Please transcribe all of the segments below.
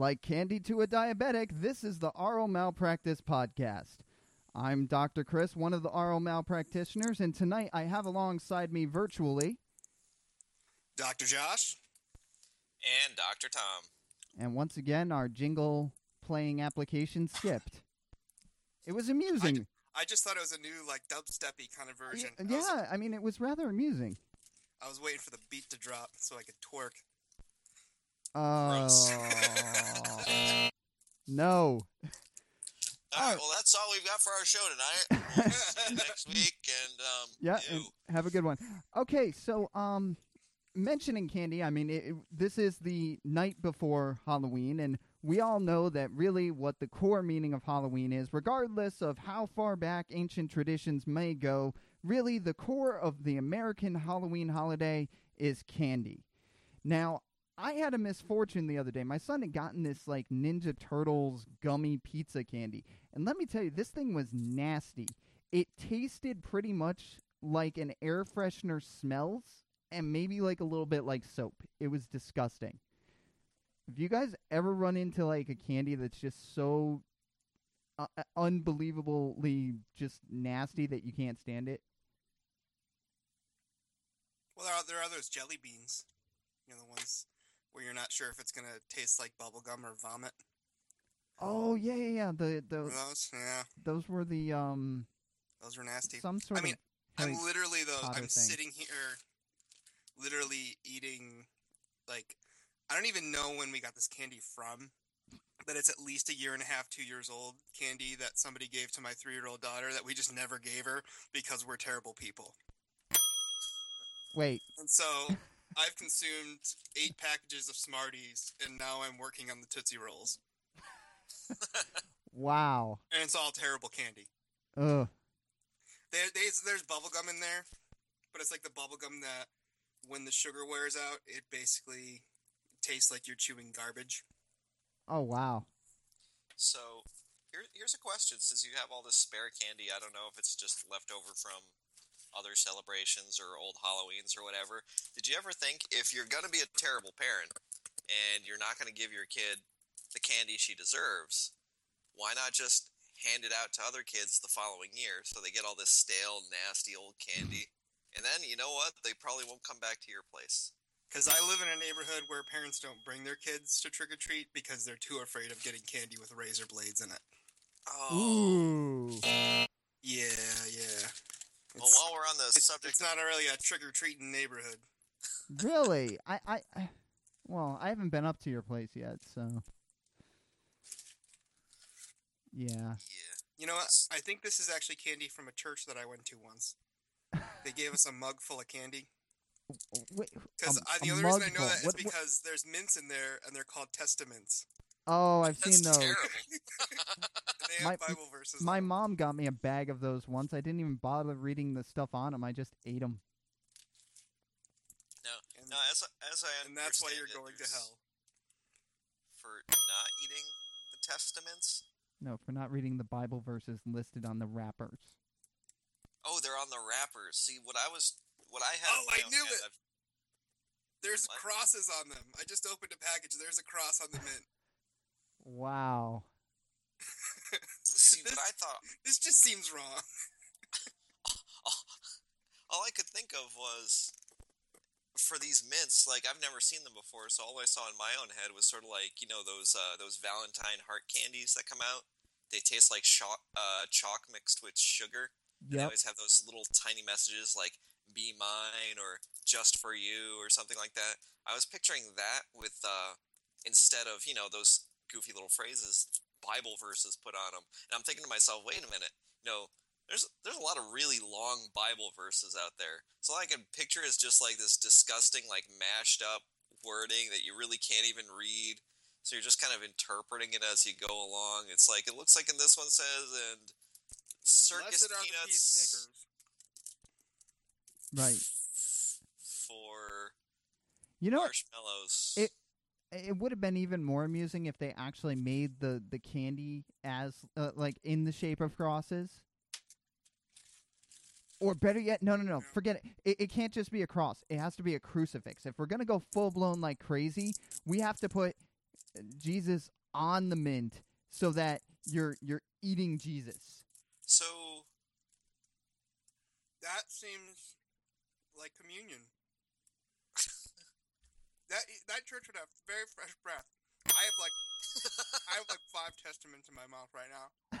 Like candy to a diabetic, this is the Aural Malpractice Podcast. I'm Dr. Chris, one of the aural malpractitioners, and tonight I have alongside me virtually, Dr. Josh. and Dr. Tom. and once again, our jingle playing application skipped. It was amusing. I just thought it was a new, like, dubsteppy kind of version. Y- I was, yeah, I mean, it was rather amusing. I was waiting for the beat to drop so I could twerk. Oh. No. All right, right. well, that's all we've got for our show tonight. We'll see you next week, and um, Yeah, and have a good one. Okay, so um, mentioning candy, I mean, it, it- this is the night before Halloween, and we all know that really what the core meaning of Halloween is, regardless of how far back ancient traditions may go. Really, the core of the American Halloween holiday is candy. Now, I had a misfortune the other day. My son had gotten this like Ninja Turtles gummy pizza candy. And let me tell you, this thing was nasty. It tasted pretty much like an air freshener smells and maybe like a little bit like soap. It was disgusting. Have you guys ever run into like a candy that's just so uh, uh, unbelievably just nasty that you can't stand it? Well, there are, there are those jelly beans. You know, the ones where you're not sure if it's going to taste like bubblegum or vomit. Oh yeah, yeah, yeah. The the those? Yeah, those were the um those were nasty. some sort I mean, of I'm literally, though, I'm thing. sitting here literally eating, like, I don't even know when we got this candy from. But it's at least a year and a half, two years old candy that somebody gave to my three year old daughter that we just never gave her because we're terrible people. wait. And so I've consumed eight packages of Smarties, and now I'm working on the Tootsie Rolls. Wow. And it's all terrible candy. Ugh. There, there's, there's bubble gum in there, but it's like the bubble gum that when the sugar wears out, it basically tastes like you're chewing garbage. Oh wow. So, here, here's a question. Since you have all this spare candy, I don't know if it's just left over from other celebrations or old Halloweens or whatever. Did you ever think if you're going to be a terrible parent and you're not going to give your kid the candy she deserves, why not just hand it out to other kids the following year so they get all this stale, nasty old candy? And then, you know what? They probably won't come back to your place. Because I live in a neighborhood where parents don't bring their kids to trick or treat because they're too afraid of getting candy with razor blades in it. Oh. Ooh. Yeah, yeah. Well, while we're on the it's, subject it's not really a trick or treating neighborhood. Really? I, I I well, I haven't been up to your place yet, so Yeah. Yeah. You know what? I think this is actually candy from a church that I went to once. They gave us a mug full of candy. Because um, uh, the a only reason I know full. that is What- what- because there's mints in there, and they're called testaments. Oh, I've That's seen those. terrible. And they have My- Bible verses. My them. mom got me a bag of those once. I didn't even bother reading the stuff on them. I just ate them. and, No, as as I and that's why you're it, going to hell. for not eating the testaments. No, for not reading the Bible verses listed on the wrappers. Oh, they're on the wrappers. See what I was, what I had. Oh, I knew head, it. I've- There's What? crosses on them. I just opened a package. There's a cross on the mint. Wow. See this, what I thought. this just seems wrong. All I could think of was for these mints. Like I've never seen them before, so all I saw in my own head was sort of like you know those uh, those Valentine heart candies that come out. They taste like chalk, uh, chalk mixed with sugar. They Yep. always have those little tiny messages like "Be mine" or "Just for you" or something like that. I was picturing that with uh, instead of you know those goofy little phrases, Bible verses put on them, and I'm thinking to myself, wait a minute, you know, there's there's a lot of really long Bible verses out there. So all I can picture is just like this disgusting, like mashed up wording that you really can't even read. So you're just kind of interpreting it as you go along. It's like it looks like in this one says and circus are the peanuts peacemakers. Right. for You know what? marshmallows. It- It would have been even more amusing if they actually made the the candy as uh, like in the shape of crosses. Or better yet, no, no, no, forget it. it. It can't just be a cross. It has to be a crucifix. If we're gonna go full blown like crazy, we have to put Jesus on the mint so that you're you're eating Jesus. So That seems like communion. That that church would have very fresh breath. I have like I have like five testaments in my mouth right now.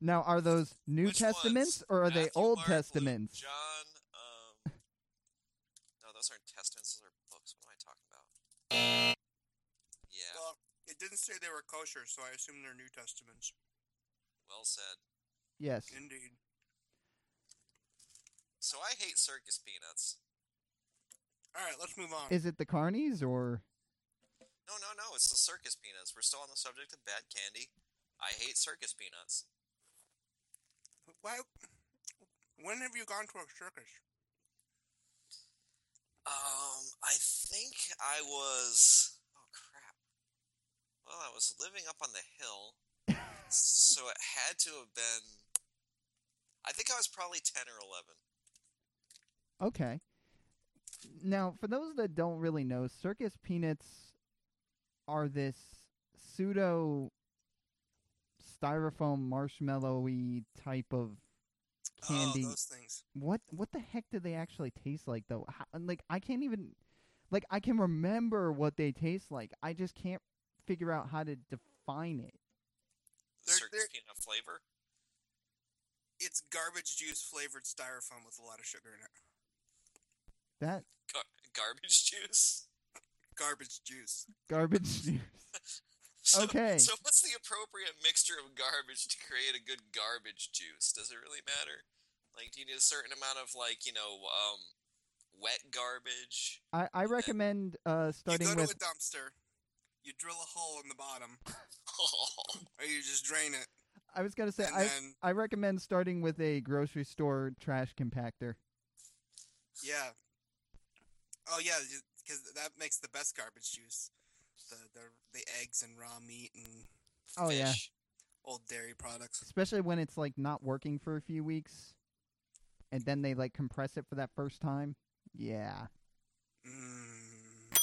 Now, are those New Which Testaments ones? or are they Old Mark, Luke, Testaments? John. Um, no, those aren't testaments. Those are books. What am I talking about? Yeah, Well, it didn't say they were kosher, so I assume they're New Testaments. well said. Yes. Indeed. So I hate circus peanuts. All right, let's move on. Is it the carnies or No, no, no. It's the circus peanuts. We're still on the subject of bad candy. I hate circus peanuts. Why? When have you gone to a circus? Um, I think I was. Oh crap! Well, I was living up on the hill, so it had to have been. I think I was probably ten or eleven. Okay. Now, for those that don't really know, circus peanuts are this pseudo styrofoam marshmallowy type of oh, candy. Oh, those things. What what the heck do they actually taste like though? How, like I can't even like I can remember what they taste like. I just can't figure out how to define it. The They're- circus they're- peanut flavor. It's garbage juice flavored styrofoam with a lot of sugar in it. That Gar- garbage juice. Garbage juice. garbage juice. So, Okay. So what's the appropriate mixture of garbage to create a good garbage juice? Does it really matter? Like, do you need a certain amount of like, you know, um, wet garbage? I, I recommend uh starting you go with to a dumpster, you drill a hole in the bottom, or you just drain it, I was gonna say and I then I recommend starting with a grocery store trash compactor. yeah. Oh yeah, because that makes the best garbage juice. The the the eggs and raw meat and Oh yeah. Old dairy products. Especially when it's like not working for a few weeks and then they like compress it for that first time. Yeah. Mm.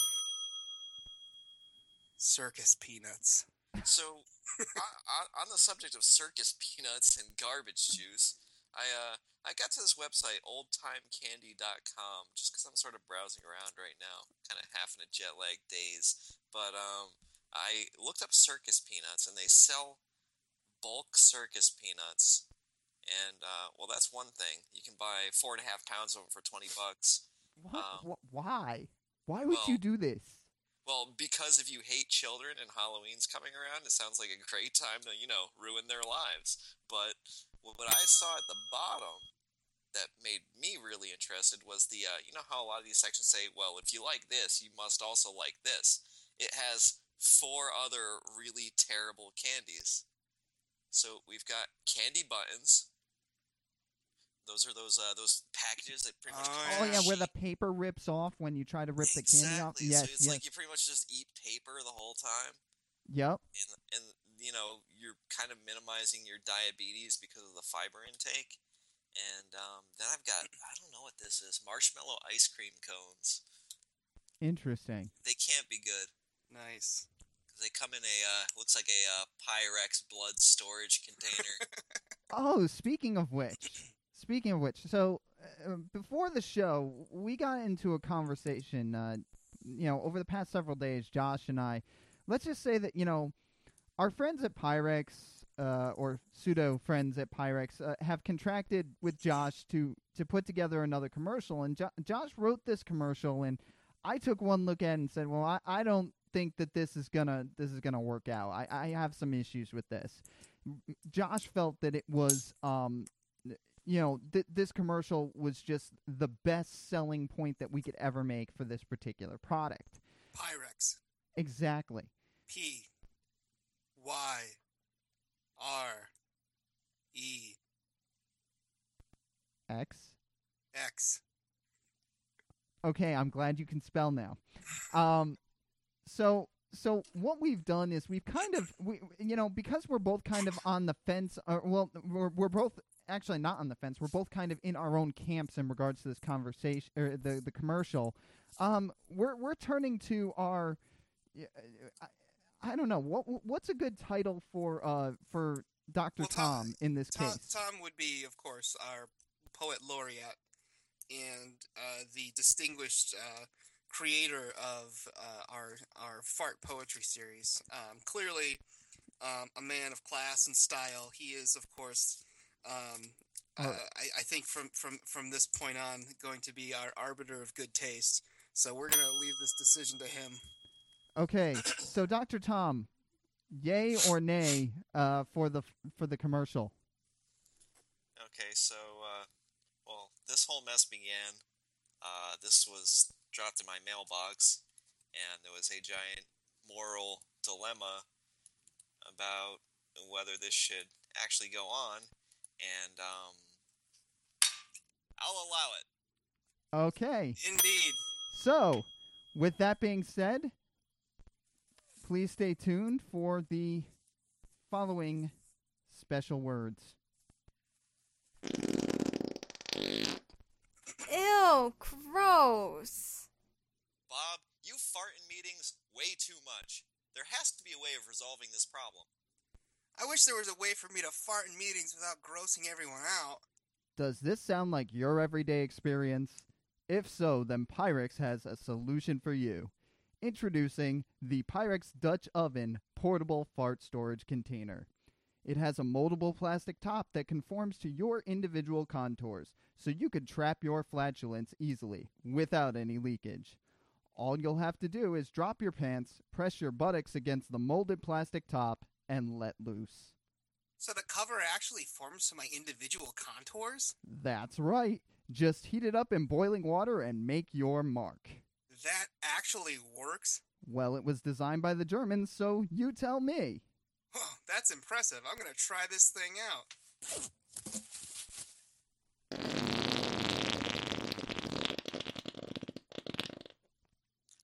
Circus peanuts. So, on, on the subject of circus peanuts and garbage juice, I uh I got to this website oldtimecandy.com just because I'm sort of browsing around right now, kind of half in a jet lag daze. But um, I looked up circus peanuts, and they sell bulk circus peanuts. And uh, well, that's one thing. You can buy four and a half pounds of them for twenty bucks. What? Um, wh- why? Why would you do this? Well, because if you hate children and Halloween's coming around, it sounds like a great time to, you know, ruin their lives. But what I saw at the bottom that made me really interested was the, uh, you know how a lot of these sections say, well, if you like this, you must also like this. It has four other really terrible candies. So we've got candy buttons. Those are those uh, those packages that pretty much. Oh, come Oh on a yeah, where the paper rips off when you try to rip the candy off. Exactly. Yes, so it's yes. like you pretty much just eat paper the whole time, Yep. and and you know you're kind of minimizing your diabetes because of the fiber intake. And um, then I've got I don't know what this is marshmallow ice cream cones. Interesting. They can't be good Nice. they come in a uh, looks like a uh, Pyrex blood storage container. Oh, speaking of which, speaking of which, so uh, before the show, we got into a conversation. Uh, you know, over the past several days, Josh and I. Let's just say that you know, our friends at Pyrex, uh, or pseudo friends at Pyrex, uh, have contracted with Josh to to put together another commercial. And jo- Josh wrote this commercial, and I took one look at it and said, "Well, I, I don't think that this is gonna this is gonna work out. I, I have some issues with this." Josh felt that it was, um, you know, th- this commercial was just the best selling point that we could ever make for this particular product. Pyrex. Exactly. P. Y. R. E. X. X. Okay, I'm glad you can spell now. Um, so so what we've done is we've kind of we you know because we're both kind of on the fence. Or, well, we're we're both actually not on the fence. We're both kind of in our own camps in regards to this conversation or the the commercial. Um, we're we're turning to our. I, don't know what what's a good title for uh for Doctor Well, Tom- Tom in this Tom, case. Tom would be, of course, our poet laureate and uh, the distinguished uh, creator of uh, our our fart poetry series. Um, clearly, um, a man of class and style. He is, of course. Um, uh. I, I think from, from, from this point on, going to be our arbiter of good taste. So we're going to leave this decision to him. Okay, so Doctor Tom, yay or nay uh for the for the commercial? Okay, so, uh, well, this whole mess began. Uh, this was dropped in my mailbox, and there was a giant moral dilemma about whether this should actually go on, and, um, I'll allow it. Okay. Indeed. So, with that being said, please stay tuned for the following special words. Ew, gross. Bob, you fart in meetings way too much. There has to be a way of resolving this problem. I wish there was a way for me to fart in meetings without grossing everyone out. Does this sound like your everyday experience? If so, then Pyrex has a solution for you. Introducing the Pyrex Dutch Oven Portable Fart Storage Container. It has a moldable plastic top that conforms to your individual contours, so you can trap your flatulence easily without any leakage. All you'll have to do is drop your pants, press your buttocks against the molded plastic top, and let loose. So the cover actually forms to my individual contours? That's right. Just heat it up in boiling water and make your mark. That actually works? Well, it was designed by the Germans, so you tell me. Oh, that's impressive. I'm going to try this thing out.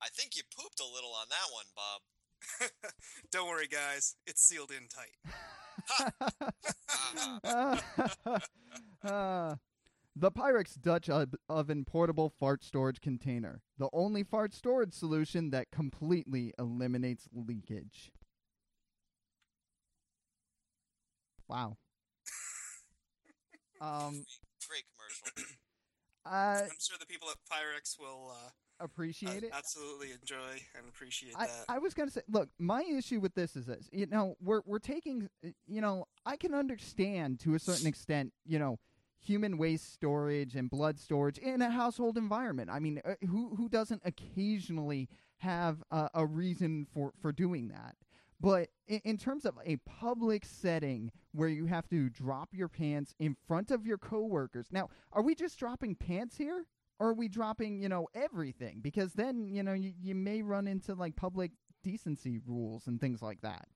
I think you pooped a little on that one, Bob. Don't worry, guys. It's sealed in tight. Uh, the Pyrex Dutch Oven Portable Fart Storage Container. The only fart storage solution that completely eliminates leakage. Wow. Um, Great commercial. I I'm sure the people at Pyrex will uh, appreciate uh, it. absolutely enjoy and appreciate I, that. I was gonna say, look, my issue with this is this. You know, we're we're taking, uh, you know, I can understand to a certain extent, you know, human waste storage and blood storage in a household environment. I mean, uh, who who doesn't occasionally have uh, a reason for for doing that? But in, in terms of a public setting where you have to drop your pants in front of your coworkers, now, are we just dropping pants here? Or are we dropping, you know, everything? Because then, you know, you, you may run into like public decency rules and things like that.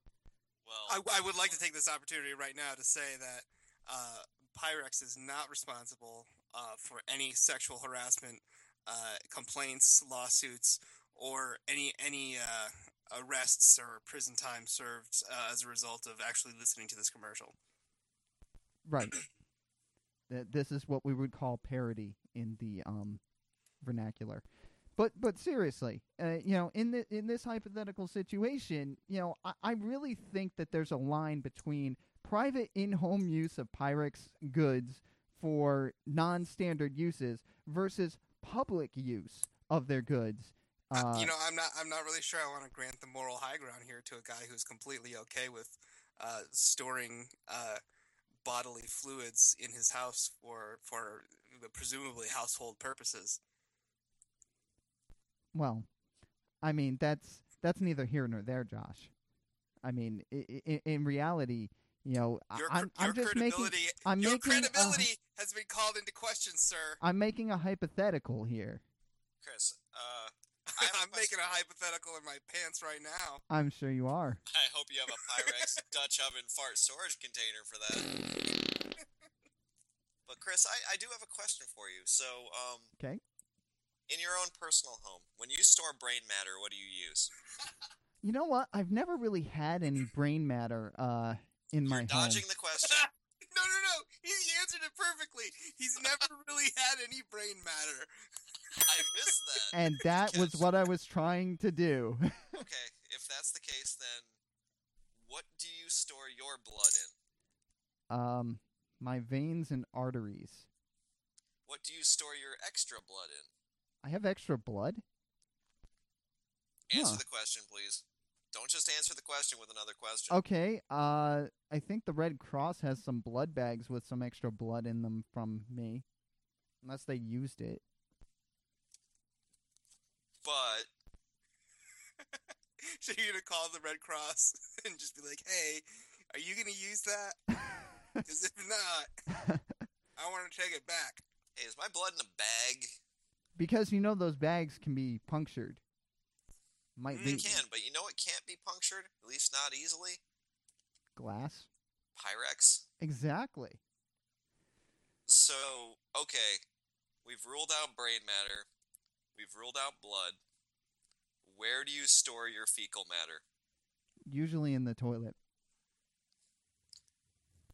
I, Well, I would like to take this opportunity right now to say that uh, Pyrex is not responsible uh, for any sexual harassment uh, complaints, lawsuits, or any any uh, arrests or prison time served uh, as a result of actually listening to this commercial. Right. Th- this is what we would call parody in the um vernacular. But but seriously, uh, you know, in the, in this hypothetical situation, you know, I, I really think that there's a line between private in-home use of Pyrex goods for non-standard uses versus public use of their goods. Uh, Uh, you know, I'm not. I'm not really sure. I want to grant the moral high ground here to a guy who's completely okay with uh, storing uh, bodily fluids in his house for for presumably household purposes. Well, I mean that's that's neither here nor there, Josh. I mean, i- i- in reality, you know, I- Your, cr- I'm I'm just making credibility, I'm your making a- credibility has been called into question, sir. I'm making a hypothetical here. Chris, uh, I have a I'm making a hypothetical in my pants right now. I'm sure you are. I hope you have a Pyrex Dutch oven fart storage container for that. But Chris, I, I do have a question for you. So, um, Okay. in your own personal home, when you store brain matter, what do you use? You know what? I've never really had any brain matter uh in my You're home. dodging the question. No, no, no. He answered it perfectly. He's never really had any brain matter. I missed that. And that was what I was trying to do. Okay, if that's the case, then what do you store your blood in? um, my veins and arteries. What do you store your extra blood in? I have extra blood? Answer Huh. the question, please. Don't just answer the question with another question. Okay, uh, I think the Red Cross has some blood bags with some extra blood in them from me. Unless they used it. But So you're gonna call the Red Cross and just be like, "Hey, are you gonna use that? Because if not, I want to take it back." hey, is my blood in a bag? because you know those bags can be punctured. Might Mm, be can, but you know it can't be punctured, at least not easily. glass. Pyrex. Exactly. So, okay, we've ruled out brain matter. We've ruled out blood. Where do you store your fecal matter? Usually in the toilet.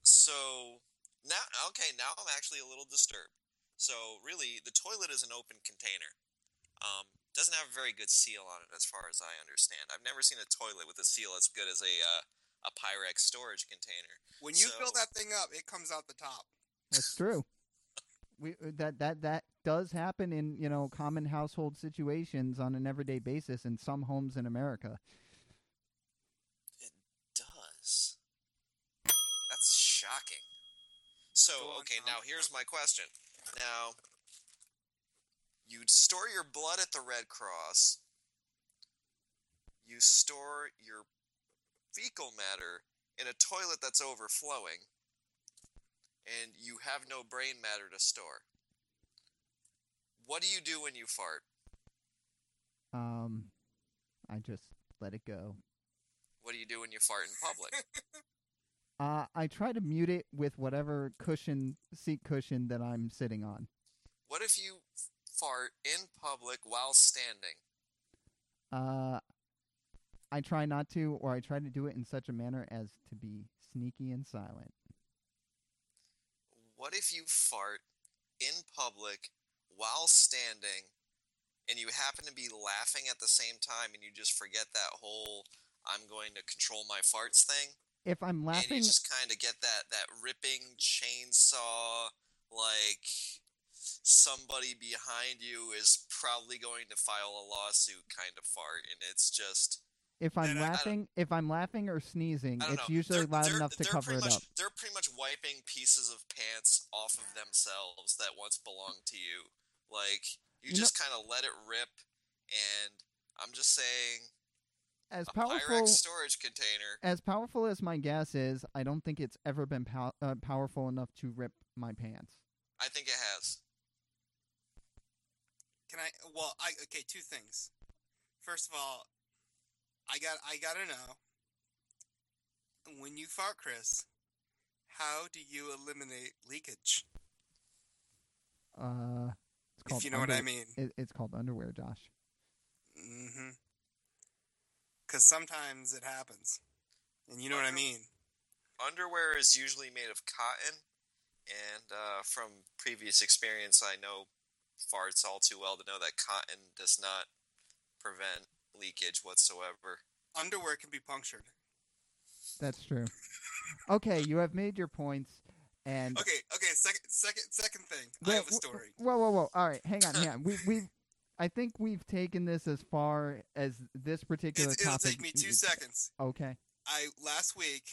So now, okay, now I'm actually a little disturbed. So really, the toilet is an open container. Um, doesn't have a very good seal on it, as far as I understand. I've never seen a toilet with a seal as good as a uh, a Pyrex storage container. When you fill that thing up, it comes out the top. That's true. we uh, that that that does happen in you know common household situations on an everyday basis in some homes in America. It does that's shocking. So okay, now here's my question. Now, you store your blood at the Red Cross. You store your fecal matter in a toilet that's overflowing, and you have no brain matter to store. What do you do when you fart? Um, I just let it go. What do you do when you fart in public? Uh, I try to mute it with whatever cushion, seat cushion that I'm sitting on. what if you fart in public while standing? Uh, I try not to, or I try to do it in such a manner as to be sneaky and silent. What if you fart in public while standing and you happen to be laughing at the same time and you just forget that whole I'm going to control my farts thing? If I'm laughing, And you just kind of get that, that ripping chainsaw, like somebody behind you is probably going to file a lawsuit kind of fart. And it's just, if I'm Then I- I laughing, if I'm laughing or sneezing, it's know. usually They're- loud they're- enough to cover it much, up. They're pretty much wiping pieces of pants off of themselves that once belonged to you. Like you, You just kind of let it rip, and I'm just saying, As powerful, storage container. as powerful as my gas is, I don't think it's ever been pow- uh, powerful enough to rip my pants. I think it has. Can I? Well, I okay. Two things. First of all, I got I gotta know when you fart, Chris. How do you eliminate leakage? Uh, it's called If you know what I mean. It, it's called underwear, Josh. Mm-hmm. Because sometimes it happens, and you know what I mean. Underwear is usually made of cotton, and uh, from previous experience, I know farts all too well to know that cotton does not prevent leakage whatsoever. Underwear can be punctured. That's true. okay, you have made your points, and Okay, okay. Second, second, second thing. I have a story. Whoa, whoa, whoa! All right, hang on, hang on. We we, I think we've taken this as far as this particular It's, it'll take me two seconds. Okay. I last week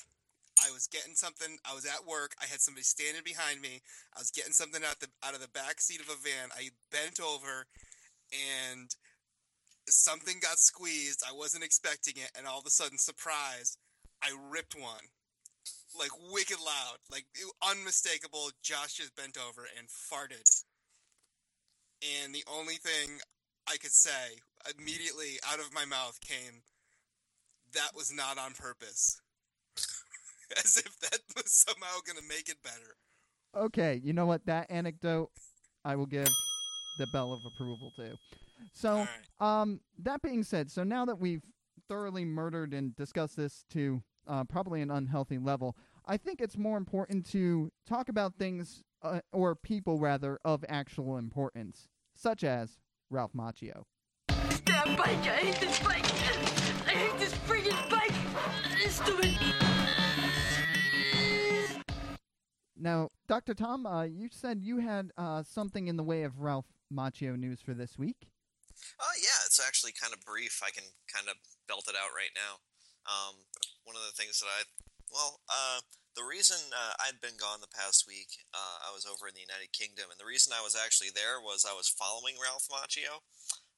I was getting something. I was at work. I had somebody standing behind me. I was getting something out the out of the back seat of a van. I bent over, and something got squeezed. I wasn't expecting it, and all of a sudden, surprise! I ripped one, like wicked loud, like unmistakable. Josh just bent over and farted, and the only thing I could say immediately out of my mouth came, "That was not on purpose." As if that was somehow going to make it better. Okay, you know what? That anecdote, I will give the bell of approval to. So, All right. um, that being said, so now that we've thoroughly murdered and discussed this to uh, probably an unhealthy level, I think it's more important to talk about things uh, or people rather of actual importance, such as Ralph Macchio. That bike! I hate this bike! I hate this freaking bike! It's stupid! Now, Dr. Tom, uh, you said you had uh, something in the way of Ralph Macchio news for this week. Oh yeah, it's actually kind of brief. I can kind of belt it out right now. Um, one of the things that I, well, uh, the reason uh, I'd been gone the past week, uh, I was over in the United Kingdom, and the reason I was actually there was I was following Ralph Macchio.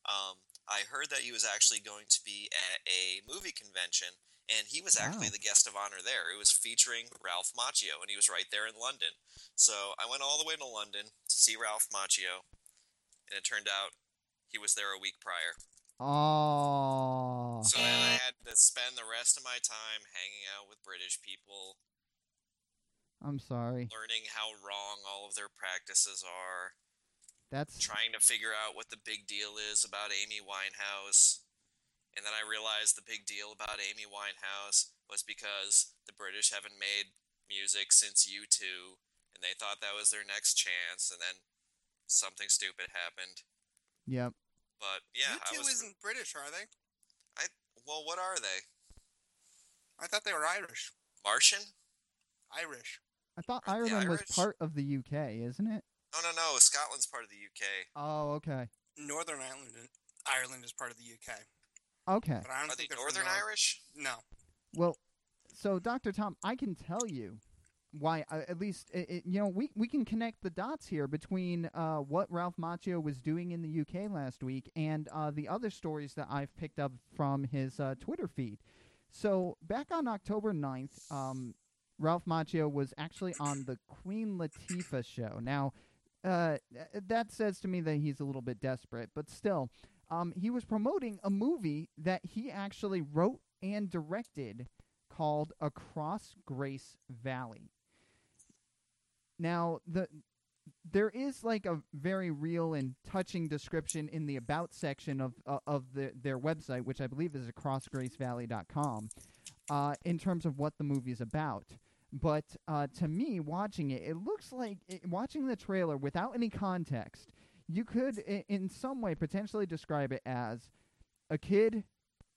Um, I heard that he was actually going to be at a movie convention, and he was actually Wow. the guest of honor there. It was featuring Ralph Macchio, and he was right there in London. So I went all the way to London to see Ralph Macchio, and it turned out he was there a week prior. Oh, So then I had to spend the rest of my time hanging out with British people, I'm sorry. learning how wrong all of their practices are, That's trying to figure out what the big deal is about Amy Winehouse. And then I realized the big deal about Amy Winehouse was because the British haven't made music since U2, and they thought that was their next chance, and then something stupid happened. yep. But yeah, I U2 was. isn't British, are they? I well, what are they? I thought they were Irish. Martian? Irish. I thought The Ireland was part of the UK, isn't it? No, no, no. Scotland's part of the UK. Oh, okay. Northern Ireland. Ireland is part of the UK, Okay. but I don't Are think they're Northern Nor- Irish? No. Well, so Dr. Tom, I can tell you why. Uh, at least, it, it, you know, we we can connect the dots here between uh, what Ralph Macchio was doing in the UK last week and uh, the other stories that I've picked up from his uh, Twitter feed. So back on October 9th, um, Ralph Macchio was actually on the Queen Latifah show. Now, uh, that says to me that he's a little bit desperate, but still, um, he was promoting a movie that he actually wrote and directed called Across Grace Valley. Now, the there is like a very real and touching description in the about section of uh, of the, their website, which I believe is acrossgracevalley.com, uh, in terms of what the movie is about. But uh, to me, watching it, it looks like it, watching the trailer without any context. You could, in some way, potentially describe it as a kid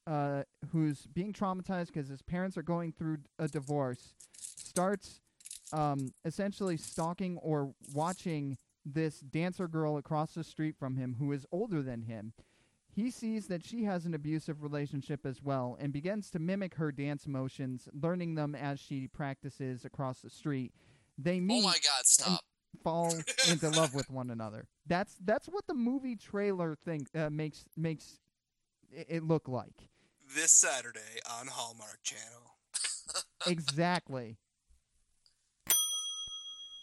uh, who's being traumatized because his parents are going through a divorce, starts um, essentially stalking or watching this dancer girl across the street from him who is older than him. He sees that she has an abusive relationship as well and begins to mimic her dance motions, learning them as she practices across the street. They meet Oh my God! Stop. Fall into love with one another. That's that's what the movie trailer thing uh, makes makes it, look like. This Saturday on Hallmark Channel. exactly.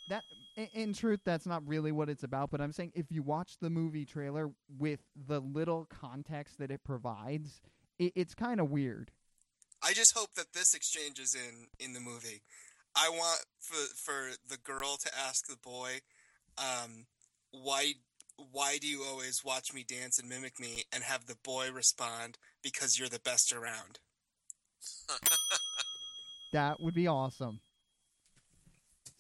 That in, in truth that's not really what it's about, but I'm saying if you watch the movie trailer with the little context that it provides, it, it's kind of weird. I just hope that this exchange is in in the movie. I want for for the girl to ask the boy, um, why why do you always watch me dance and mimic me, and have the boy respond because you're the best around. That would be awesome.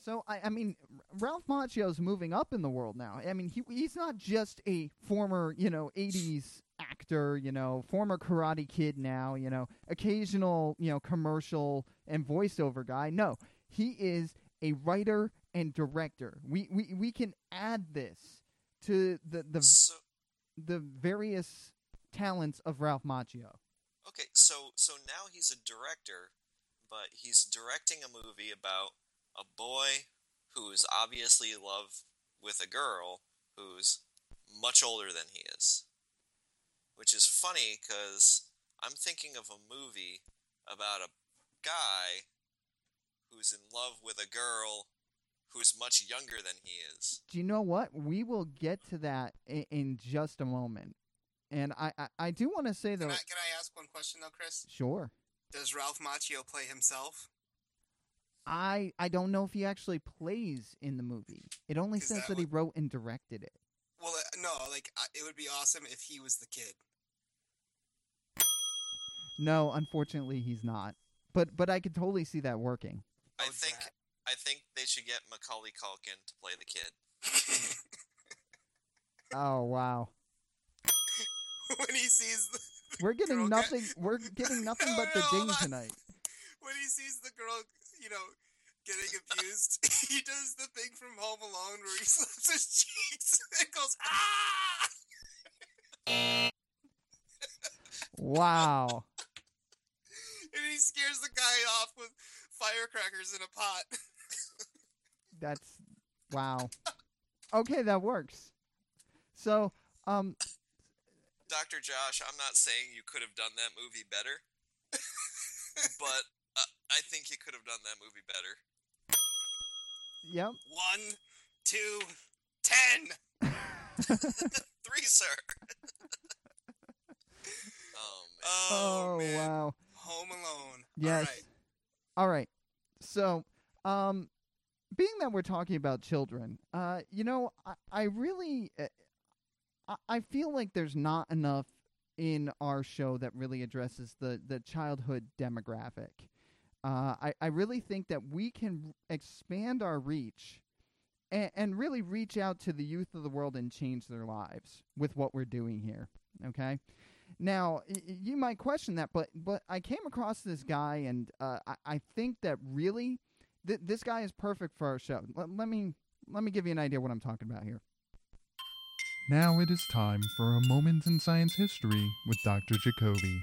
So I, I mean, Ralph Macchio's moving up in the world now. I mean, he he's not just a former, you know, '80s actor, you know, former Karate Kid now, you know, occasional, you know, commercial and voiceover guy. No, he is a writer and director. We we we can add this to the the So the various talents of Ralph Macchio. okay, so so now he's a director, but he's directing a movie about a boy who's obviously in love with a girl who's much older than he is. Which is funny because I'm thinking of a movie about a guy who's in love with a girl who's much younger than he is. Do you know what? We will get to that in, in just a moment. And I, I, I do want to say though, Can I, can I ask one question though, Chris? sure. Does Ralph Macchio play himself? I I don't know if he actually plays in the movie. It only says that that he what- wrote and directed it. Well, uh, no. Like it would be awesome if he was the kid. No, unfortunately, he's not. But but I could totally see that working. I Oh, think Drat. I think they should get Macaulay Culkin to play the kid. Oh wow. when he sees the, We're getting Girl, get- nothing. We're getting nothing No, but the ding tonight. when he sees the girl, you know, getting abused, he does the thing from Home Alone where he slaps his cheeks and goes ah, Wow. and he scares the guy off with firecrackers in a pot. That's wow. Okay, that works. So, um, Dr. Josh, I'm not saying you could have done that movie better, but uh, I think you could have done that movie better. yep. One, two, ten. Three, sir. oh man. Oh, Oh, man. wow. Home Alone. Yes. All right. So, um, being that we're talking about children, uh, you know, I, I really, uh, I, I feel like there's not enough in our show that really addresses the the childhood demographic. Uh, I I really think that we can expand our reach. And really reach out to the youth of the world and change their lives with what we're doing here. Okay, now, y- y- you might question that, but but I came across this guy, and uh, I, I think that really th- this guy is perfect for our show. Let, let me let me give you an idea what I'm talking about here. Now it is time for a moment in science history with Dr. Jacoby.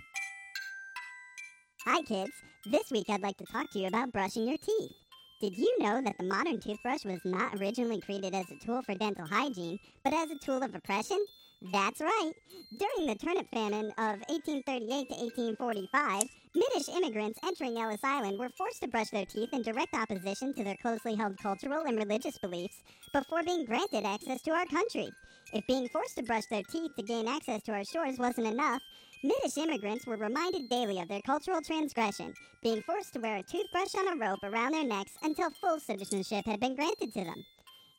Hi, kids. This week I'd like to talk to you about brushing your teeth. Did you know that the modern toothbrush was not originally created as a tool for dental hygiene, but as a tool of oppression? That's right. During the turnip famine of 1838 to 1845, Middish immigrants entering Ellis Island were forced to brush their teeth in direct opposition to their closely held cultural and religious beliefs before being granted access to our country. If being forced to brush their teeth to gain access to our shores wasn't enough, Middish immigrants were reminded daily of their cultural transgression, being forced to wear a toothbrush on a rope around their necks until full citizenship had been granted to them.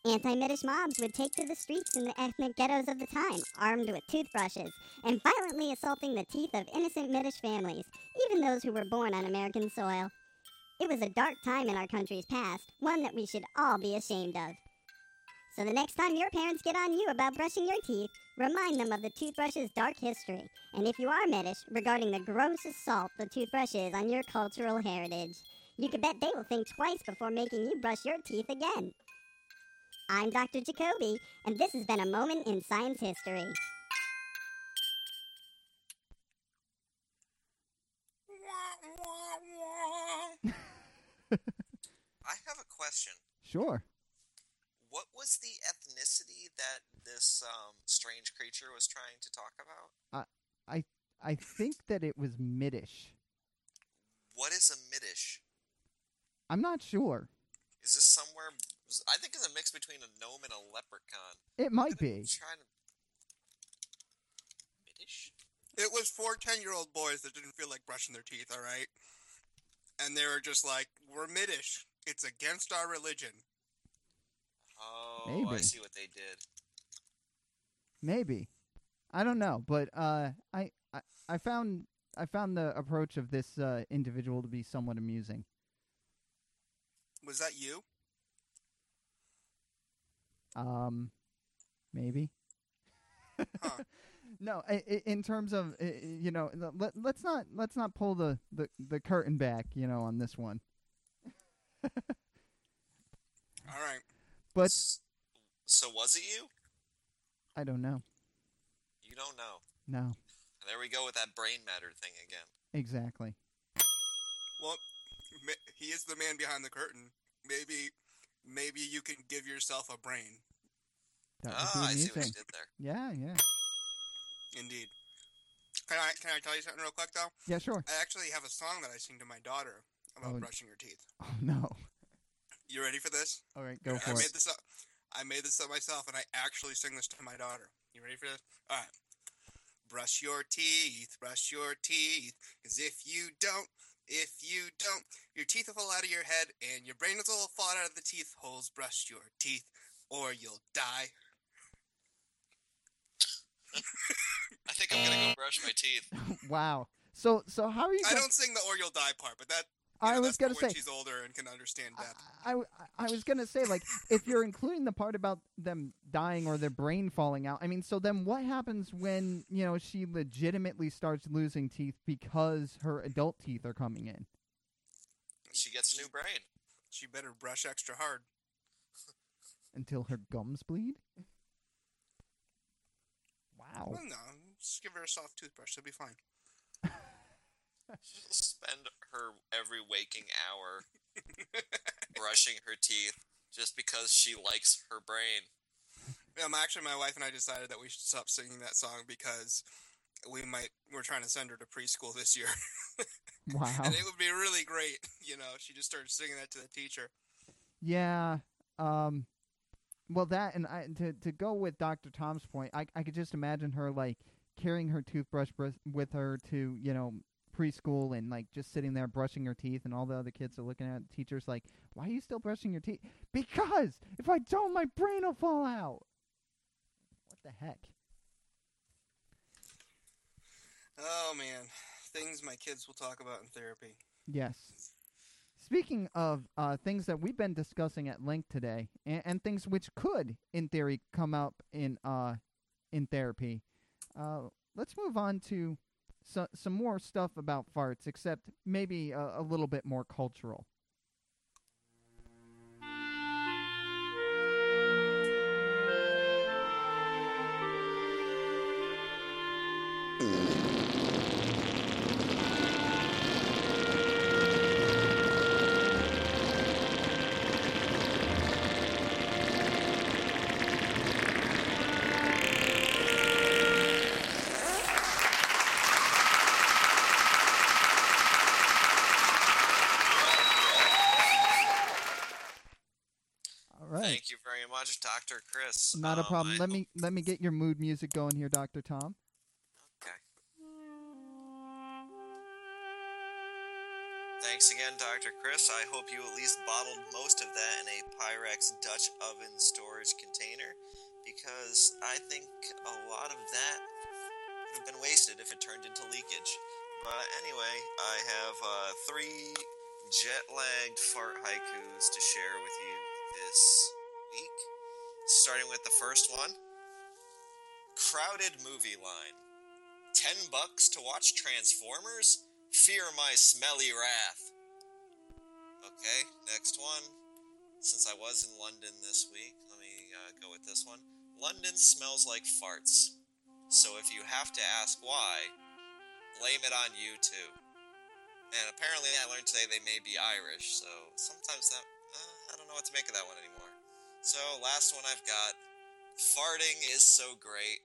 Anti Middish mobs would take to the streets in the ethnic ghettos of the time, armed with toothbrushes, and violently assaulting the teeth of innocent Middish families, even those who were born on American soil. It was a dark time in our country's past, one that we should all be ashamed of. So the next time your parents get on you about brushing your teeth, remind them of the toothbrush's dark history, and if you are Middish, regarding the gross assault the toothbrush is on your cultural heritage. You can bet they will think twice before making you brush your teeth again. I'm Dr. Jacoby, and this has been a moment in science history. I have a question. Sure. What was the ethnicity that this um, strange creature was trying to talk about? I think that it was Middish. What is a Middish? I'm not sure. Is this somewhere? I think it's a mix between a gnome and a leprechaun. It might be. Trying to... Middish? It was four 10 year old boys that didn't feel like brushing their teeth, all right? And they were just like, we're middish. It's against our religion. Oh, I Maybe. see what they did. Maybe. I don't know, but uh, I, I I found I found the approach of this uh, individual to be somewhat amusing. Was that you? Um, maybe. Huh. No, i- i- in terms of i- i- you know, let, let's not let's not pull the, the, the curtain back, you know, on this one. All right. But S- so was it you? I don't know. You don't know. No, There we go with that brain matter thing again. exactly. Well, he is the man behind the curtain. Maybe, maybe you can give yourself a brain. That would Ah, I be see what you did there. Yeah, yeah, Indeed. Can I can I tell you something real quick though? yeah. Sure. I actually have a song that I sing to my daughter about Oh. brushing your teeth. Oh no. You ready for this? All right, go I for made it. Made this up. I made this up myself, and I actually sing this to my daughter. You ready for this? All right. Brush your teeth, brush your teeth, because if you don't, if you don't, your teeth will fall out of your head, and your brain will fall out of the teeth holes. Brush your teeth, or you'll die. I think I'm gonna go brush my teeth. wow. So so how are you? I go- don't sing the "or you'll die" part, but that You I know, was gonna when say. she's older and can understand that. I, I- I was gonna say like if you're including the part about them dying or their brain falling out, I mean, so then what happens when you know she legitimately starts losing teeth because her adult teeth are coming in? She gets a new brain. She better brush extra hard. until her gums bleed. Wow. Well, no, just give her a soft toothbrush. She'll be fine. She'll spend her every waking hour brushing her teeth just because she likes her brain. Um, actually, my wife and I decided that we should stop singing that song because we might. We're trying to send her to preschool this year, Wow. and it would be really great. You know, she just started singing that to the teacher. Yeah. Um. Well, that and I to to go with Doctor Tom's point, I I could just imagine her like carrying her toothbrush br- with her to you know preschool and like just sitting there brushing her teeth, and all the other kids are looking at the teachers like, "Why are you still brushing your teeth?" Because if I don't, my brain will fall out. What the heck? Oh man, things my kids will talk about in therapy. Yes. Speaking of uh, things that we've been discussing at length today, and, and things which could, in theory, come up in uh, in therapy, uh, let's move on to so, some more stuff about farts, except maybe a, a little bit more cultural. Dr. Chris. Not a Um, problem. I Let me let me get your mood music going here, Doctor Tom. Okay. Thanks again, Dr. Chris. I hope you at least bottled most of that in a Pyrex Dutch oven storage container because I think a lot of that would have been wasted if it turned into leakage. But anyway, I have uh, three jet lagged fart haikus to share with you this week. Starting with the first one Crowded movie line. 10 bucks to watch Transformers? Fear my smelly wrath. Okay, next one. Since I was in London this week, let me uh, go with this one. London smells like farts. So if you have to ask why, blame it on U2. And apparently, I learned today they may be Irish, so sometimes that. Uh, I don't know what to make of that one anymore. So, last one I've got. Farting is so great.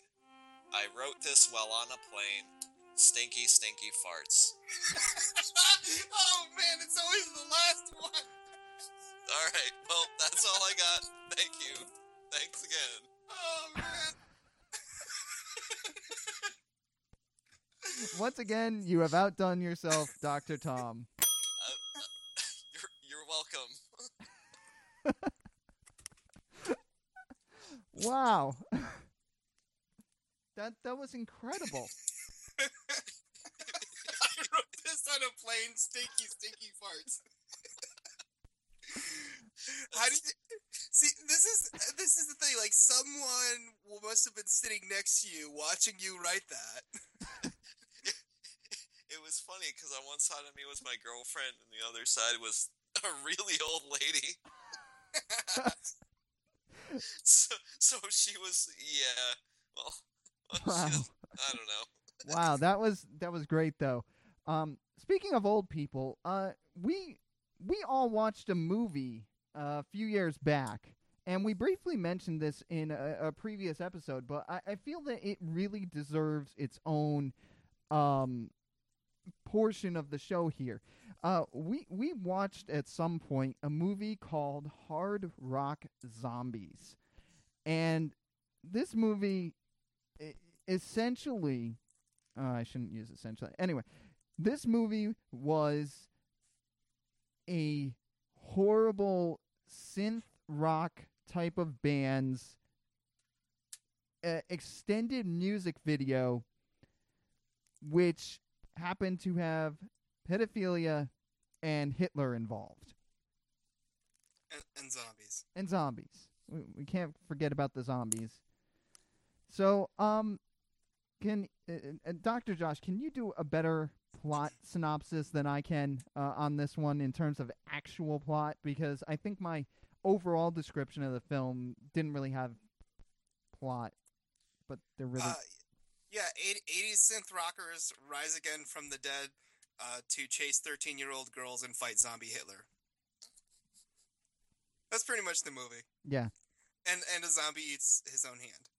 I wrote this while on a plane. Stinky, stinky farts. oh man, it's always the last one. Alright, well, that's all I got. Thank you. Thanks again. Oh man. Once again, you have outdone yourself, Doctor Tom. Uh, uh, you're, you're welcome. Wow. that that was incredible. I wrote this on a plane. Stinky, stinky farts. How did you see? This is this is the thing. Like someone must have been sitting next to you, watching you write that. It was funny because on one side of me was my girlfriend, and the other side was a really old lady. so, so she was, yeah. Well, Wow. was- I don't know. Wow, that was that was great though. Um, speaking of old people, uh, we we all watched a movie uh, a few years back, and we briefly mentioned this in a, a previous episode. But I, I feel that it really deserves its own um, portion of the show here. Uh, we we watched at some point a movie called Hard Rock Zombies, and this movie essentially uh, I shouldn't use essentially. Anyway, this movie was a horrible synth rock type of band's extended music video, which happened to have pedophilia and Hitler involved and, and zombies. and zombies. We, we can't forget about the zombies. So, um, can uh, uh, Dr. Josh, can you do a better plot synopsis than I can uh, on this one in terms of actual plot? Because I think my overall description of the film didn't really have plot, but they're really Uh, yeah, 80, 80s synth rockers rise again from the dead uh, to chase 13 year old girls and fight zombie Hitler. That's pretty much the movie. yeah. And and a zombie eats his own hand.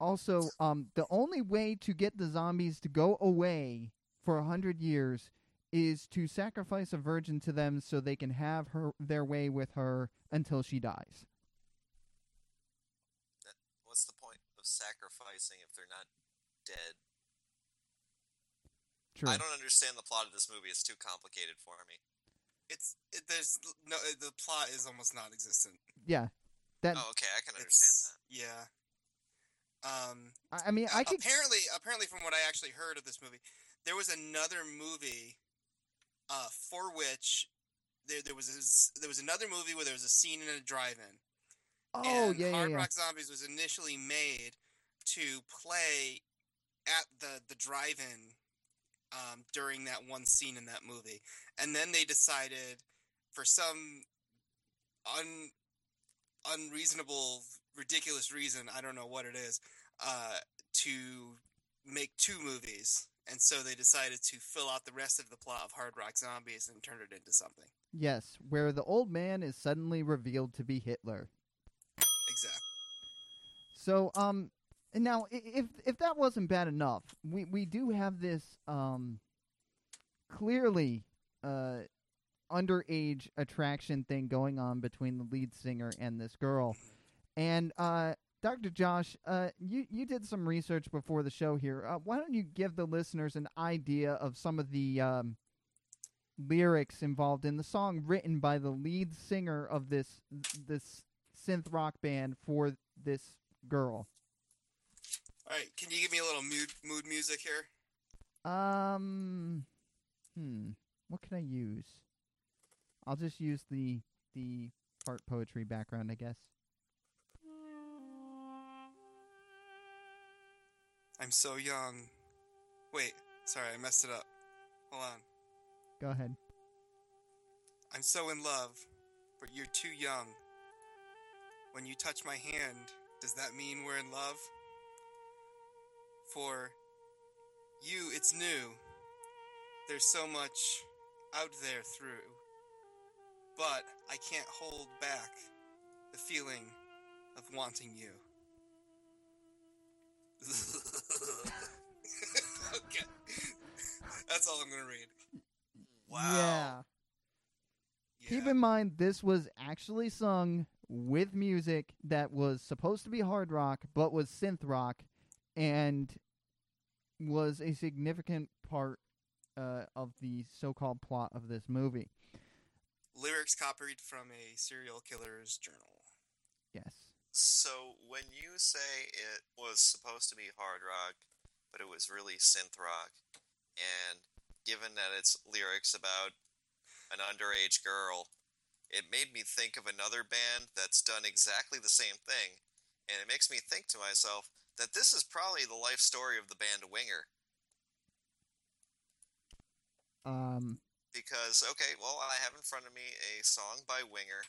Also, um, the only way to get the zombies to go away for a hundred years is to sacrifice a virgin to them so they can have her their way with her until she dies. What's the point of sacrificing if they're not dead? True. I don't understand the plot of this movie. It's too complicated for me. It's it, there's no the plot is almost non-existent. Yeah. That Oh, okay, I can understand that. yeah. Um, I I mean, I Uh, could. apparently, apparently, from what I actually heard of this movie, there was another movie, uh, for which there there was this, there was another movie where there was a scene in a drive-in. Oh and yeah, yeah, Hard yeah. Rock Zombies was initially made to play at the the drive-in um, during that one scene in that movie, and then they decided, for some un unreasonable, ridiculous reason, I don't know what it is, uh, to make two movies. And so they decided to fill out the rest of the plot of Hard Rock Zombies and turn it into something. Yes, where the old man is suddenly revealed to be Hitler. Exactly. So, um, now if if that wasn't bad enough, we we do have this um clearly uh underage attraction thing going on between the lead singer and this girl. And uh Dr. Josh, uh you you did some research before the show here. Uh, why don't you give the listeners an idea of some of the um lyrics involved in the song written by the lead singer of this this synth rock band for this girl. All right, can you give me a little mood mood music here? Um, hmm, what can I use? I'll just use the the part poetry background, I guess. I'm so young. Wait, sorry, I messed it up. Hold on. Go ahead. I'm so in love, but you're too young. When you touch my hand, does that mean we're in love? For you, it's new. There's so much out there through. But I can't hold back the feeling of wanting you. okay. That's all I'm going to read. Wow. Yeah. Keep in mind, this was actually sung with music that was supposed to be hard rock, but was synth rock, and was a significant part uh, of the so-called plot of this movie. Lyrics copied from a serial killer's journal. Yes. So when you say it was supposed to be hard rock, but it was really synth rock, and given that it's lyrics about an underage girl, it made me think of another band that's done exactly the same thing, and it makes me think to myself that this is probably the life story of the band Winger. Um. Because okay, well, I have in front of me a song by Winger.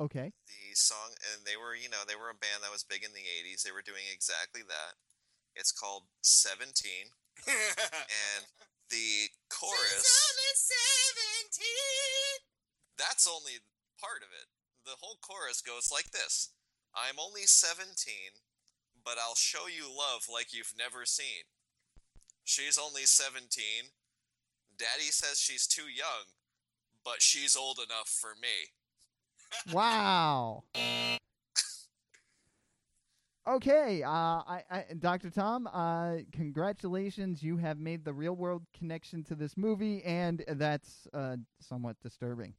Okay. the song and they were you know they were a band that was big in the 80s they were doing exactly that it's called 17 and the chorus that's only part of it the whole chorus goes like this i'm only 17 but i'll show you love like you've never seen she's only 17 daddy says she's too young but she's old enough for me Wow. Okay, uh, I, I, Dr. Tom, uh, congratulations. You have made the real world connection to this movie, and that's uh, somewhat disturbing.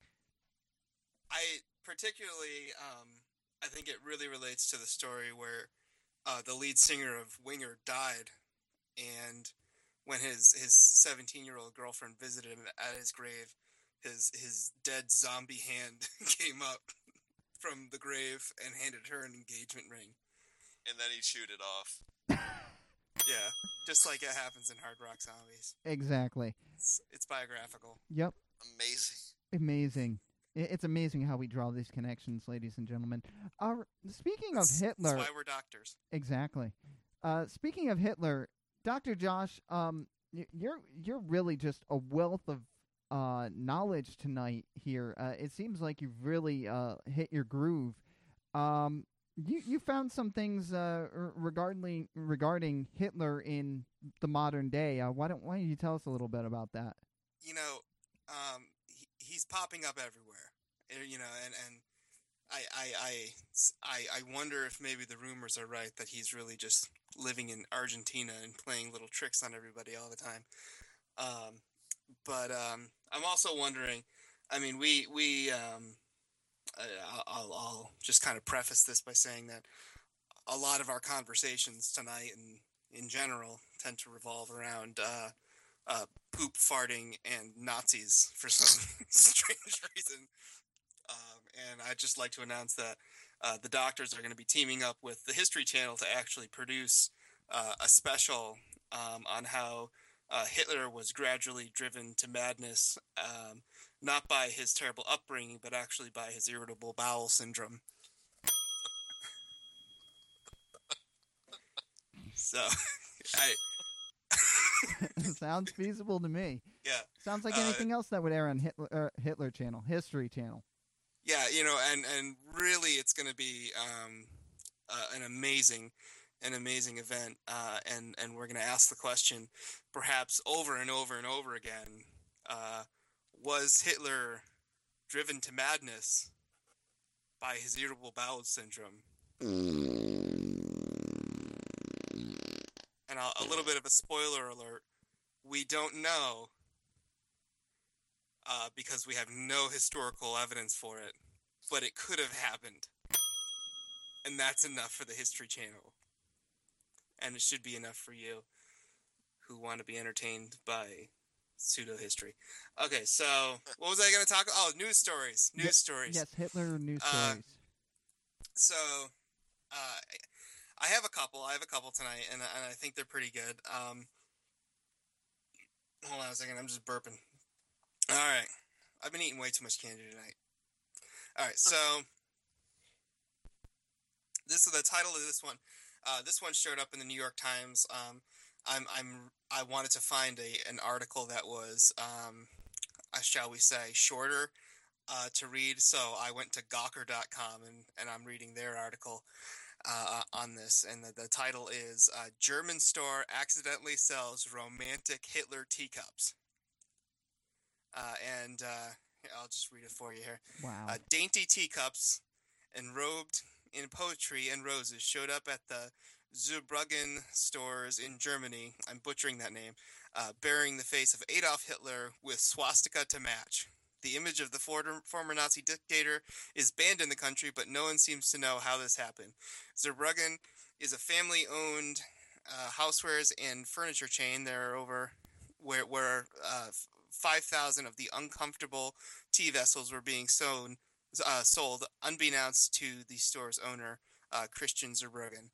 I particularly, um, I think it really relates to the story where uh, the lead singer of Winger died, and when his his seventeen year old girlfriend visited him at his grave, his his dead zombie hand came up from the grave and handed her an engagement ring. And then he chewed it off. Yeah, just like it happens in Hard Rock Zombies. Exactly. It's, it's biographical. Yep. Amazing. Amazing. It's amazing how we draw these connections, ladies and gentlemen. Our, speaking of Hitler, That's why we're doctors. exactly. Uh, speaking of Hitler, Doctor Josh, um, you're you're really just a wealth of uh knowledge tonight here. Uh, it seems like you've really uh hit your groove. Um, you you found some things uh regarding regarding Hitler in the modern day. Uh, why don't why don't you tell us a little bit about that? You know, um, popping up everywhere. Uh, You know, and and I, I I I I wonder if maybe the rumors are right that he's really just living in Argentina and playing little tricks on everybody all the time. Um, but um, I'm also wondering. I mean, we we um, I, I'll, I'll just kind of preface this by saying that a lot of our conversations tonight and in general tend to revolve around uh, uh, poop farting and Nazis for some strange reason. Um, and I'd just like to announce that uh, the doctors are going to be teaming up with the History Channel to actually produce uh, a special um, on how uh, Hitler was gradually driven to madness, um, not by his terrible upbringing, but actually by his irritable bowel syndrome. So, I Sounds feasible to me. yeah. Sounds like Uh, anything else that would air on Hitler uh, Hitler Channel, History Channel. yeah you know and and really it's going to be um, uh, an amazing an amazing event uh, and and we're going to ask the question perhaps over and over and over again uh, was hitler driven to madness by his irritable bowel syndrome and a, a little bit of a spoiler alert we don't know uh, because we have no historical evidence for it, but it could have happened. And that's enough for the History Channel. And it should be enough for you who want to be entertained by pseudo history. Okay, so what was I going to talk? About? Oh, news stories. News Ye- stories. Yes, Hitler news Uh, stories. So, uh, I have a couple. I have a couple tonight, and, and I think they're pretty good. Um, hold on a second. I'm just burping. All right. I've been eating way too much candy tonight. All right. So, this is the title of this one. Uh, this one showed up in the New York Times. Um, I'm I'm I wanted to find a an article that was um, uh, shall we say shorter uh, to read. So I went to Gawker.com and and I'm reading their article uh, on this, and the, the title is uh, "German Store Accidentally Sells Romantic Hitler Teacups." Uh, and uh, I'll just read it for you here. wow. Uh, dainty teacups enrobed in poetry and roses showed up at the Zurbruggen stores in Germany. I'm butchering that name. Uh, bearing the face of Adolf Hitler with swastika to match. The image of the former, Nazi dictator is banned in the country, but no one seems to know how this happened. Zurbruggen is a family-owned uh, housewares and furniture chain. There are over where where uh, 5,000 of the uncomfortable tea vessels were being sewn, uh, sold unbeknownst to the store's owner, uh, Christian Zurbruggen.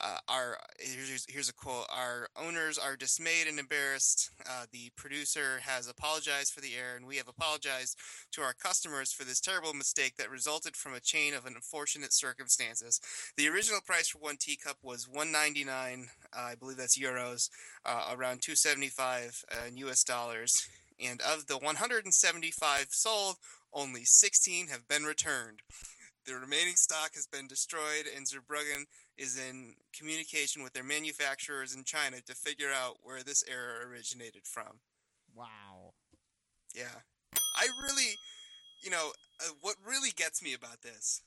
Uh, our here's, here's a quote: Our owners are dismayed and embarrassed. Uh, the producer has apologized for the error, and we have apologized to our customers for this terrible mistake that resulted from a chain of unfortunate circumstances. The original price for one teacup was 199, uh, I believe that's euros, uh, around 275 uh, in U.S. dollars. And of the 175 sold, only 16 have been returned. The remaining stock has been destroyed, and Zurbruggen is in communication with their manufacturers in China to figure out where this error originated from. wow. Yeah. I really, you know, uh, what really gets me about this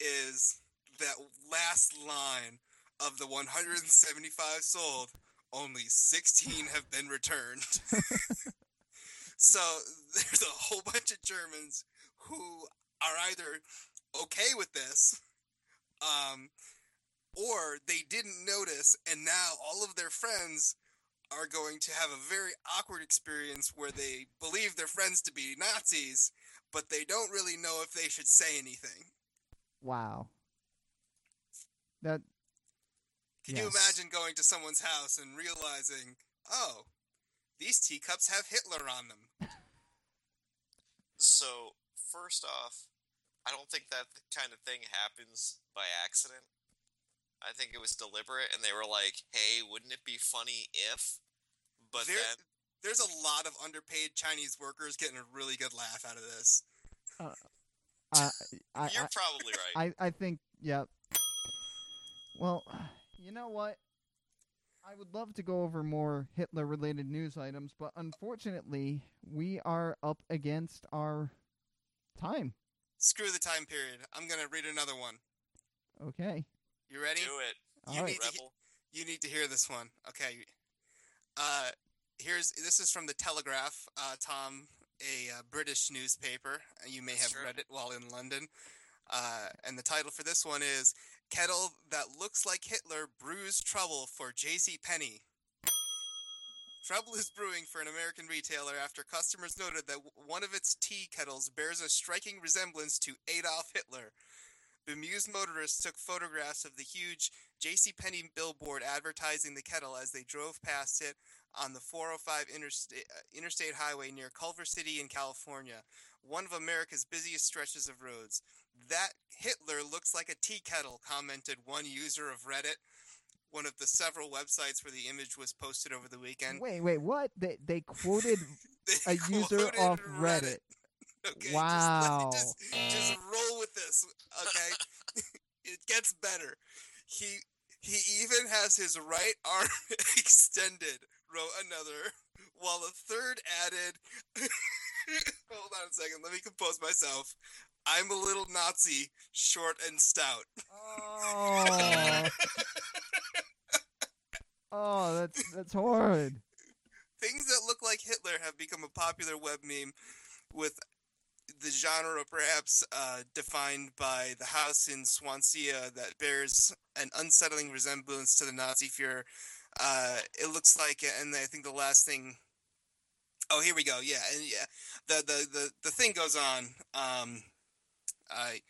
is that last line of the 175 sold, only 16 have been returned. so there's a whole bunch of Germans who are either okay with this, um, or they didn't notice, and now all of their friends are going to have a very awkward experience where they believe their friends to be Nazis, but they don't really know if they should say anything. Wow. That Can you imagine going to someone's house and realizing, oh, these teacups have Hitler on them? So, first off, I don't think that kind of thing happens by accident. I think it was deliberate, and they were like, "Hey, wouldn't it be funny if?" But There- then, There's a lot of underpaid Chinese workers getting a really good laugh out of this. Uh, I I you're I, probably right. I, I think yep. Well, you know what? I would love to go over more Hitler related news items, but unfortunately, we are up against our time. Screw the time period. I'm gonna read another one. Okay. You ready? Do it, All You right. need to. You need to hear this one. Okay. Uh, here's this is from the Telegraph. Uh, Tom, a uh, British newspaper. You may That's have true. read it while in London. Uh, and the title for this one is "Kettle That Looks Like Hitler Brews Trouble for J.C. Penney." Trouble is brewing for an American retailer after customers noted that one of its tea kettles bears a striking resemblance to Adolf Hitler. Bemused motorists took photographs of the huge JCPenney billboard advertising the kettle as they drove past it on the 405 interstate, uh, interstate highway near Culver City in California, one of America's busiest stretches of roads. That Hitler looks like a tea kettle, commented one user of Reddit, one of the several websites where the image was posted over the weekend. Wait, wait, what? They they quoted They a user quoted off Reddit. Okay, just Wow. Just, just, roll with this, okay? it gets better. He he even has his right arm extended. Wrote another, while a third added. hold on a second. Let me compose myself. I'm a little Nazi, short and stout. Oh. oh, that's that's horrid. Things that look like Hitler have become a popular web meme, with the genre perhaps uh, defined by the house in Swansea that bears an unsettling resemblance to the Nazi Fuhrer. Uh, it looks like, and I think the last thing. Oh, here we go. Yeah, and yeah, the the the, the thing goes on. Um, I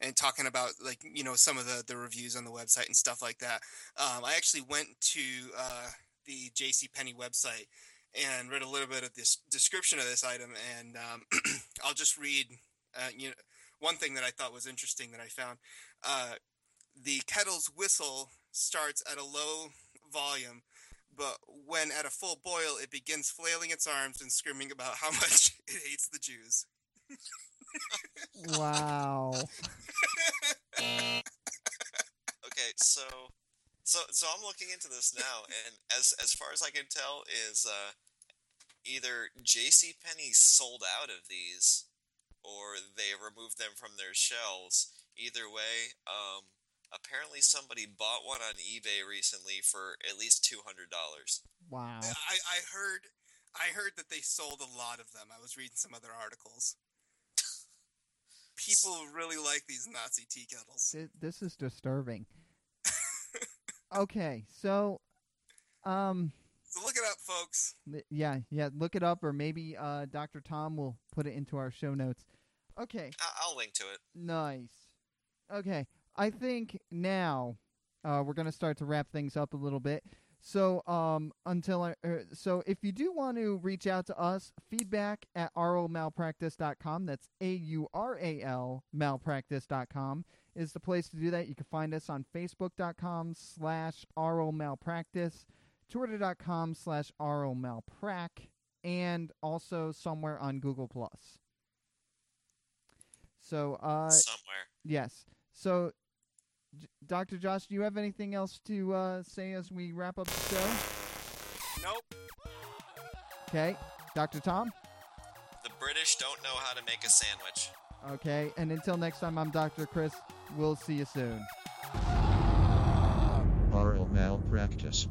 and talking about like you know some of the the reviews on the website and stuff like that. Um, I actually went to uh, the J.C. Penney website and read a little bit of this description of this item, and um, I'll just read. Uh, you know, one thing that I thought was interesting that I found: uh, the kettle's whistle starts at a low volume, but when at a full boil, it begins flailing its arms and screaming about how much it hates the Jews. Wow. Okay, so so so I'm looking into this now, and as as far as I can tell, is uh, either J.C. Penney sold out of these, or they removed them from their shelves. Either way, um, apparently somebody bought one on eBay recently for at least two hundred dollars. Wow. I, I heard, I heard that they sold a lot of them. I was reading some other articles. People really like these Nazi tea kettles. This is disturbing. Okay, so um So look it up, folks. yeah, yeah, look it up or maybe uh Dr. Tom will put it into our show notes. Okay. I- I'll link to it. Nice. Okay, I think now uh, we're gonna start to wrap things up a little bit. So, um, until I, er, so if you do want to reach out to us, feedback at auralmalpractice.com. That's a u r a l malpractice.com is the place to do that. You can find us on facebook.com slash auralmalpractice, twitter.com slash auralmalprac, and also somewhere on Google Plus. So, uh, Somewhere. Yes. So, J- Dr. Josh, do you have anything else to uh, say as we wrap up the show? Nope. Okay. Dr. Tom? The British don't know how to make a sandwich. Okay. And until next time, I'm Dr. Chris. We'll see you soon. Aural Malpractice.